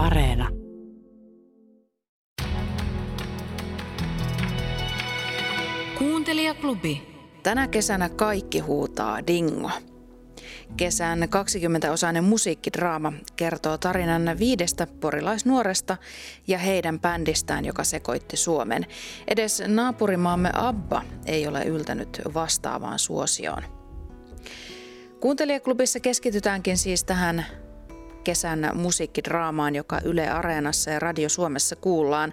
Areena. Kuuntelijaklubi. Tänä kesänä kaikki huutaa dingo. Kesän 20-osainen musiikkidraama kertoo tarinan viidestä porilaisnuoresta ja heidän bändistään, joka sekoitti Suomen. Edes naapurimaamme Abba ei ole yltänyt vastaavaan suosioon. Kuuntelijaklubissa keskitytäänkin siis tähän kesän musiikkidraamaan, joka Yle Areenassa ja Radio Suomessa kuullaan.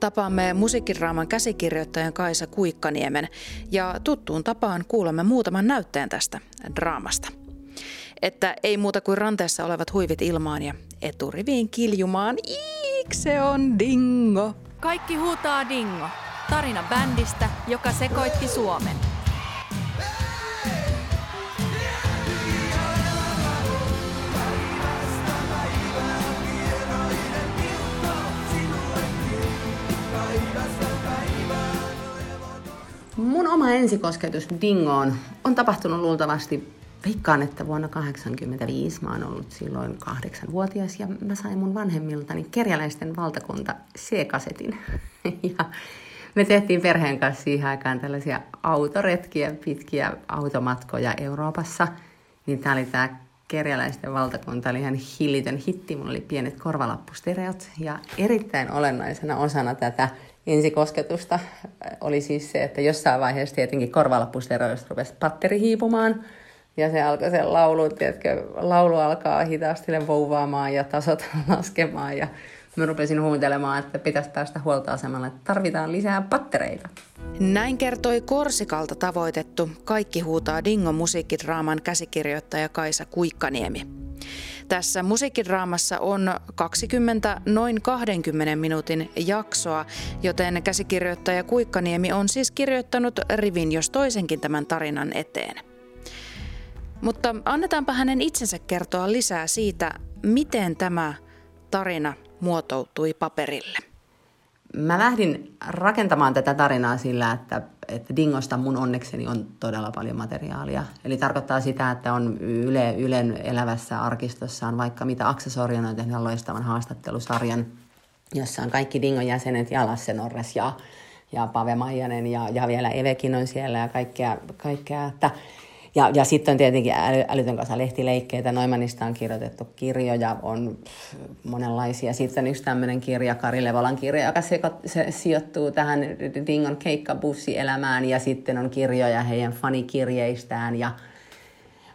Tapaamme musiikkidraaman käsikirjoittajan Kaisa Kuikkaniemen ja tuttuun tapaan kuulemme muutaman näytteen tästä draamasta. Että ei muuta kuin ranteessa olevat huivit ilmaan ja eturiviin kiljumaan. Iik, se on dingo. Kaikki huutaa dingo. Tarina bändistä, joka sekoitti Suomen. Mun oma ensikosketus Dingoon on tapahtunut luultavasti, veikkaan, että vuonna 1985 mä oon ollut silloin kahdeksanvuotias ja mä sain mun vanhemmiltani kerjäläisten valtakunta C-kasetin. Ja me tehtiin perheen kanssa siihen aikaan tällaisia autoretkiä, pitkiä automatkoja Euroopassa. Niin tää oli tää kerjäläisten valtakunta oli ihan hillitön hitti. Mulla oli pienet korvalappustereot ja erittäin olennaisena osana tätä ensikosketusta oli siis se, että jossain vaiheessa tietenkin korvalappusteroista rupesi patteri hiipumaan. Ja se alkoi sen laulu, tiedätkö, laulu alkaa hitaasti vouvaamaan ja tasot laskemaan. Ja mä rupesin huutelemaan, että pitäisi päästä huoltoasemalle, että tarvitaan lisää pattereita. Näin kertoi Korsikalta tavoitettu Kaikki huutaa Dingo musiikkidraaman käsikirjoittaja Kaisa Kuikkaniemi. Tässä musiikkidraamassa on 20 noin 20 minuutin jaksoa, joten käsikirjoittaja Kuikkaniemi on siis kirjoittanut rivin jos toisenkin tämän tarinan eteen. Mutta annetaanpa hänen itsensä kertoa lisää siitä, miten tämä tarina muotoutui paperille. Mä lähdin rakentamaan tätä tarinaa sillä, että, että Dingosta mun onnekseni on todella paljon materiaalia. Eli tarkoittaa sitä, että on Yle, Ylen elävässä arkistossaan vaikka mitä Aksa Sorjan on tehnyt loistavan haastattelusarjan, jossa on kaikki Dingon jäsenet ja Lasse Norres ja, ja Pave Maijanen ja, ja vielä Evekin on siellä ja kaikkea, kaikkea että ja, ja sitten on tietenkin äly, älytön kasa lehtileikkeitä. Noimanista on kirjoitettu kirjoja, on monenlaisia. Sitten yksi tämmöinen kirja, Kari Levolan kirja, joka se, se sijoittuu tähän Dingon keikkabussielämään. Ja sitten on kirjoja heidän fanikirjeistään. Ja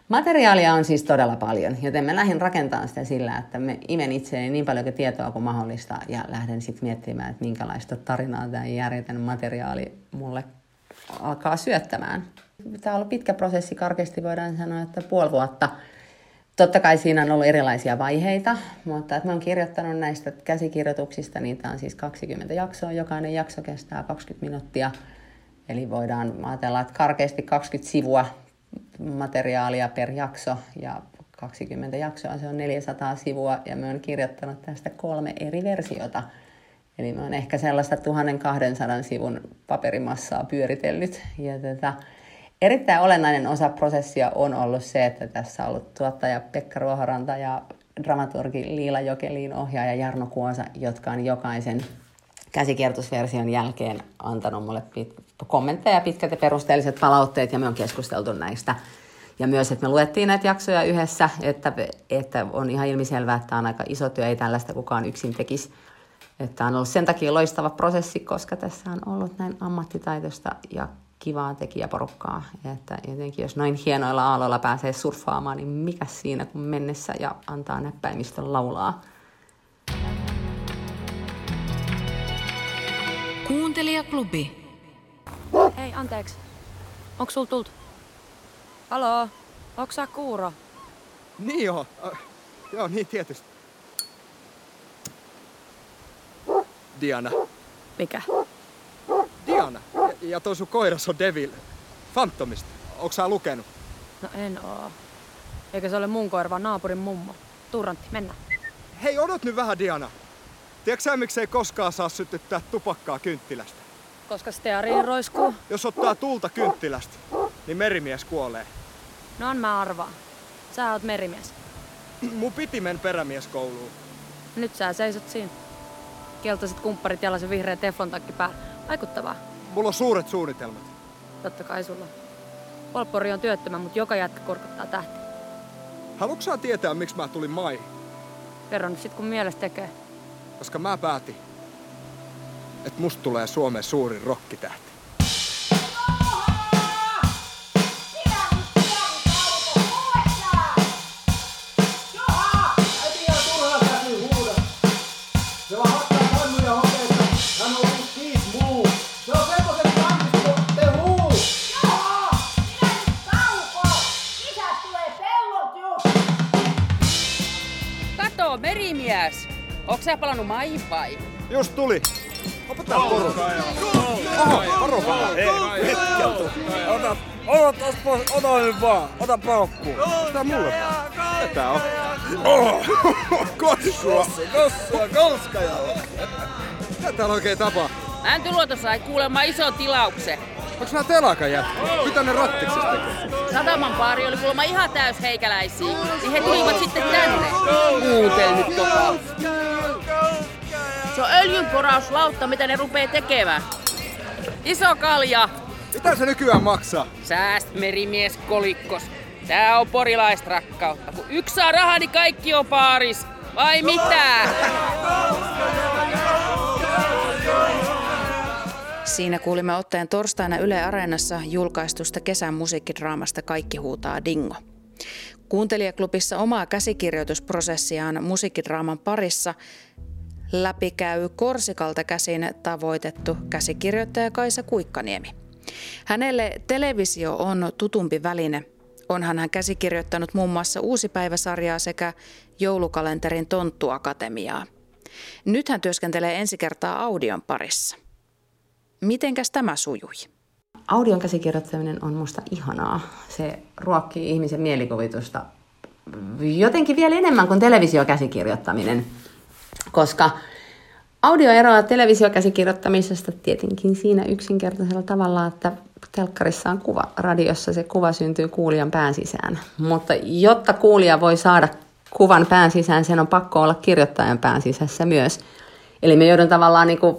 materiaalia on siis todella paljon, joten mä lähdin rakentamaan sitä sillä, että me imen itseäni niin paljon tietoa kuin mahdollista. Ja lähden sitten miettimään, että minkälaista tarinaa tämä järjetön materiaali mulle alkaa syöttämään tämä on ollut pitkä prosessi, karkeasti voidaan sanoa, että puoli vuotta. Totta kai siinä on ollut erilaisia vaiheita, mutta että mä oon kirjoittanut näistä käsikirjoituksista, niitä on siis 20 jaksoa, jokainen jakso kestää 20 minuuttia. Eli voidaan ajatella, että karkeasti 20 sivua materiaalia per jakso ja 20 jaksoa, se on 400 sivua ja mä oon kirjoittanut tästä kolme eri versiota. Eli mä oon ehkä sellaista 1200 sivun paperimassaa pyöritellyt. Ja tätä, erittäin olennainen osa prosessia on ollut se, että tässä on ollut tuottaja Pekka Ruohoranta ja dramaturgi Liila Jokeliin ohjaaja Jarno Kuosa, jotka on jokaisen käsikiertusversion jälkeen antanut mulle pit- kommentteja, pitkät ja perusteelliset palautteet ja me on keskusteltu näistä. Ja myös, että me luettiin näitä jaksoja yhdessä, että, että on ihan ilmiselvää, että tämä on aika iso työ, ei tällaista kukaan yksin tekisi. Että on ollut sen takia loistava prosessi, koska tässä on ollut näin ammattitaitoista ja kivaa tekijäporukkaa. Ja että jotenkin jos noin hienoilla aalloilla pääsee surffaamaan, niin mikä siinä kun mennessä ja antaa näppäimistön laulaa. Kuuntelijaklubi. Hei, anteeksi. Onko sul tultu? Halo, onko sä Kuuro? Niin joo, äh, joo niin tietysti. Diana. Mikä? Diana. Ja, toi sun koiras on Devil. Phantomista. Onko sä lukenut? No en oo. Eikä se ole mun koira, vaan naapurin mummo. Turrantti, mennä. Hei, odot nyt vähän Diana. Tiedätkö sä, miksei koskaan saa sytyttää tupakkaa kynttilästä? Koska steariin roiskuu. Jos ottaa tulta kynttilästä, niin merimies kuolee. No on mä arvaan. Sä oot merimies. Mun piti mennä perämieskouluun. Nyt sä seisot siinä. Keltaiset kumpparit jalassa vihreä teflon takki päällä. Vaikuttavaa. Mulla on suuret suunnitelmat. Totta kai sulla. Polppori on työttömä, mutta joka jätkä korkottaa tähti. Haluatko sä tietää, miksi mä tulin maihin? Kerro nyt sit kun mielestä tekee. Koska mä päätin, että musta tulee Suomen suurin rokkitähti. Onko sä palannut maihin vai? Just tuli. Onpa tää porukka. Oho, varo vähän. Ota, ota tos pois, ota nyt vaan, ota paukku. Tää mulle. Tää on. Oh, kossua. Kossua, kolskajalla. Mitä täällä oikein tapaa? Mäntyluoto sai kuulemma iso tilauksen. Onks nää telakan jätkä? Mitä ne rattiksesta tekee? Sataman baari oli kuulemma ihan täys heikäläisiä, niin he tulivat sitten tänne. Muuten nyt tota. Se on öljynporauslautta, mitä ne rupee tekemään. Iso kalja. Mitä se nykyään maksaa? Sääst merimies kolikkos. Tää on porilaista rakkautta. Kun yksi saa rahaa, niin kaikki on paaris. Vai mitä? Siinä kuulimme otteen torstaina Yle Areenassa julkaistusta kesän musiikkidraamasta Kaikki huutaa dingo. Kuuntelijaklubissa omaa käsikirjoitusprosessiaan musiikkidraaman parissa läpikäy Korsikalta käsin tavoitettu käsikirjoittaja Kaisa Kuikkaniemi. Hänelle televisio on tutumpi väline. Onhan hän käsikirjoittanut muun muassa Uusipäiväsarjaa sekä joulukalenterin Tonttuakatemiaa. Nyt hän työskentelee ensi kertaa audion parissa. Mitenkäs tämä sujui? Audion käsikirjoittaminen on musta ihanaa. Se ruokkii ihmisen mielikuvitusta jotenkin vielä enemmän kuin televisiokäsikirjoittaminen, koska audio eroaa televisiokäsikirjoittamisesta tietenkin siinä yksinkertaisella tavalla, että telkkarissa on kuva, radiossa se kuva syntyy kuulijan pään sisään. Mutta jotta kuulija voi saada kuvan pään sisään, sen on pakko olla kirjoittajan pään sisässä myös. Eli me joudun tavallaan niin kuin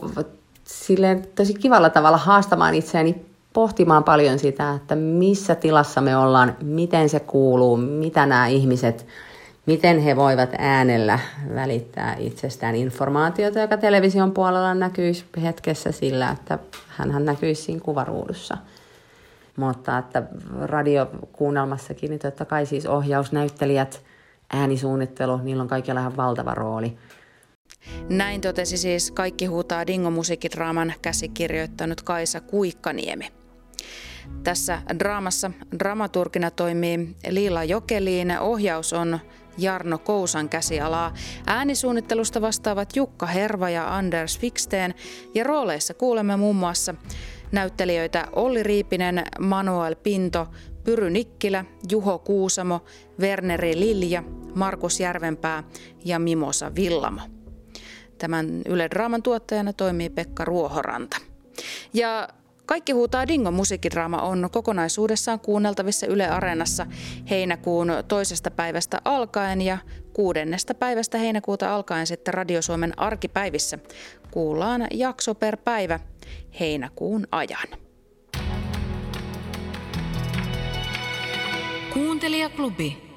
silleen tosi kivalla tavalla haastamaan itseäni pohtimaan paljon sitä, että missä tilassa me ollaan, miten se kuuluu, mitä nämä ihmiset, miten he voivat äänellä välittää itsestään informaatiota, joka television puolella näkyisi hetkessä sillä, että hän näkyisi siinä kuvaruudussa. Mutta että radiokuunnelmassakin, niin totta kai siis ohjausnäyttelijät, äänisuunnittelu, niillä on kaikilla ihan valtava rooli. Näin totesi siis Kaikki huutaa Dingo-musiikkidraaman käsikirjoittanut Kaisa Kuikkaniemi. Tässä draamassa dramaturgina toimii Liila Jokeliin, ohjaus on Jarno Kousan käsialaa. Äänisuunnittelusta vastaavat Jukka Herva ja Anders Fiksteen ja rooleissa kuulemme muun muassa näyttelijöitä Olli Riipinen, Manuel Pinto, Pyry Nikkilä, Juho Kuusamo, Werneri Lilja, Markus Järvenpää ja Mimosa Villamo. Tämän Yle Draaman tuottajana toimii Pekka Ruohoranta. Ja kaikki huutaa Dingo musiikkidraama on kokonaisuudessaan kuunneltavissa Yle Areenassa heinäkuun toisesta päivästä alkaen ja kuudennesta päivästä heinäkuuta alkaen sitten Radio Suomen arkipäivissä. Kuullaan jakso per päivä heinäkuun ajan. Kuuntelijaklubi.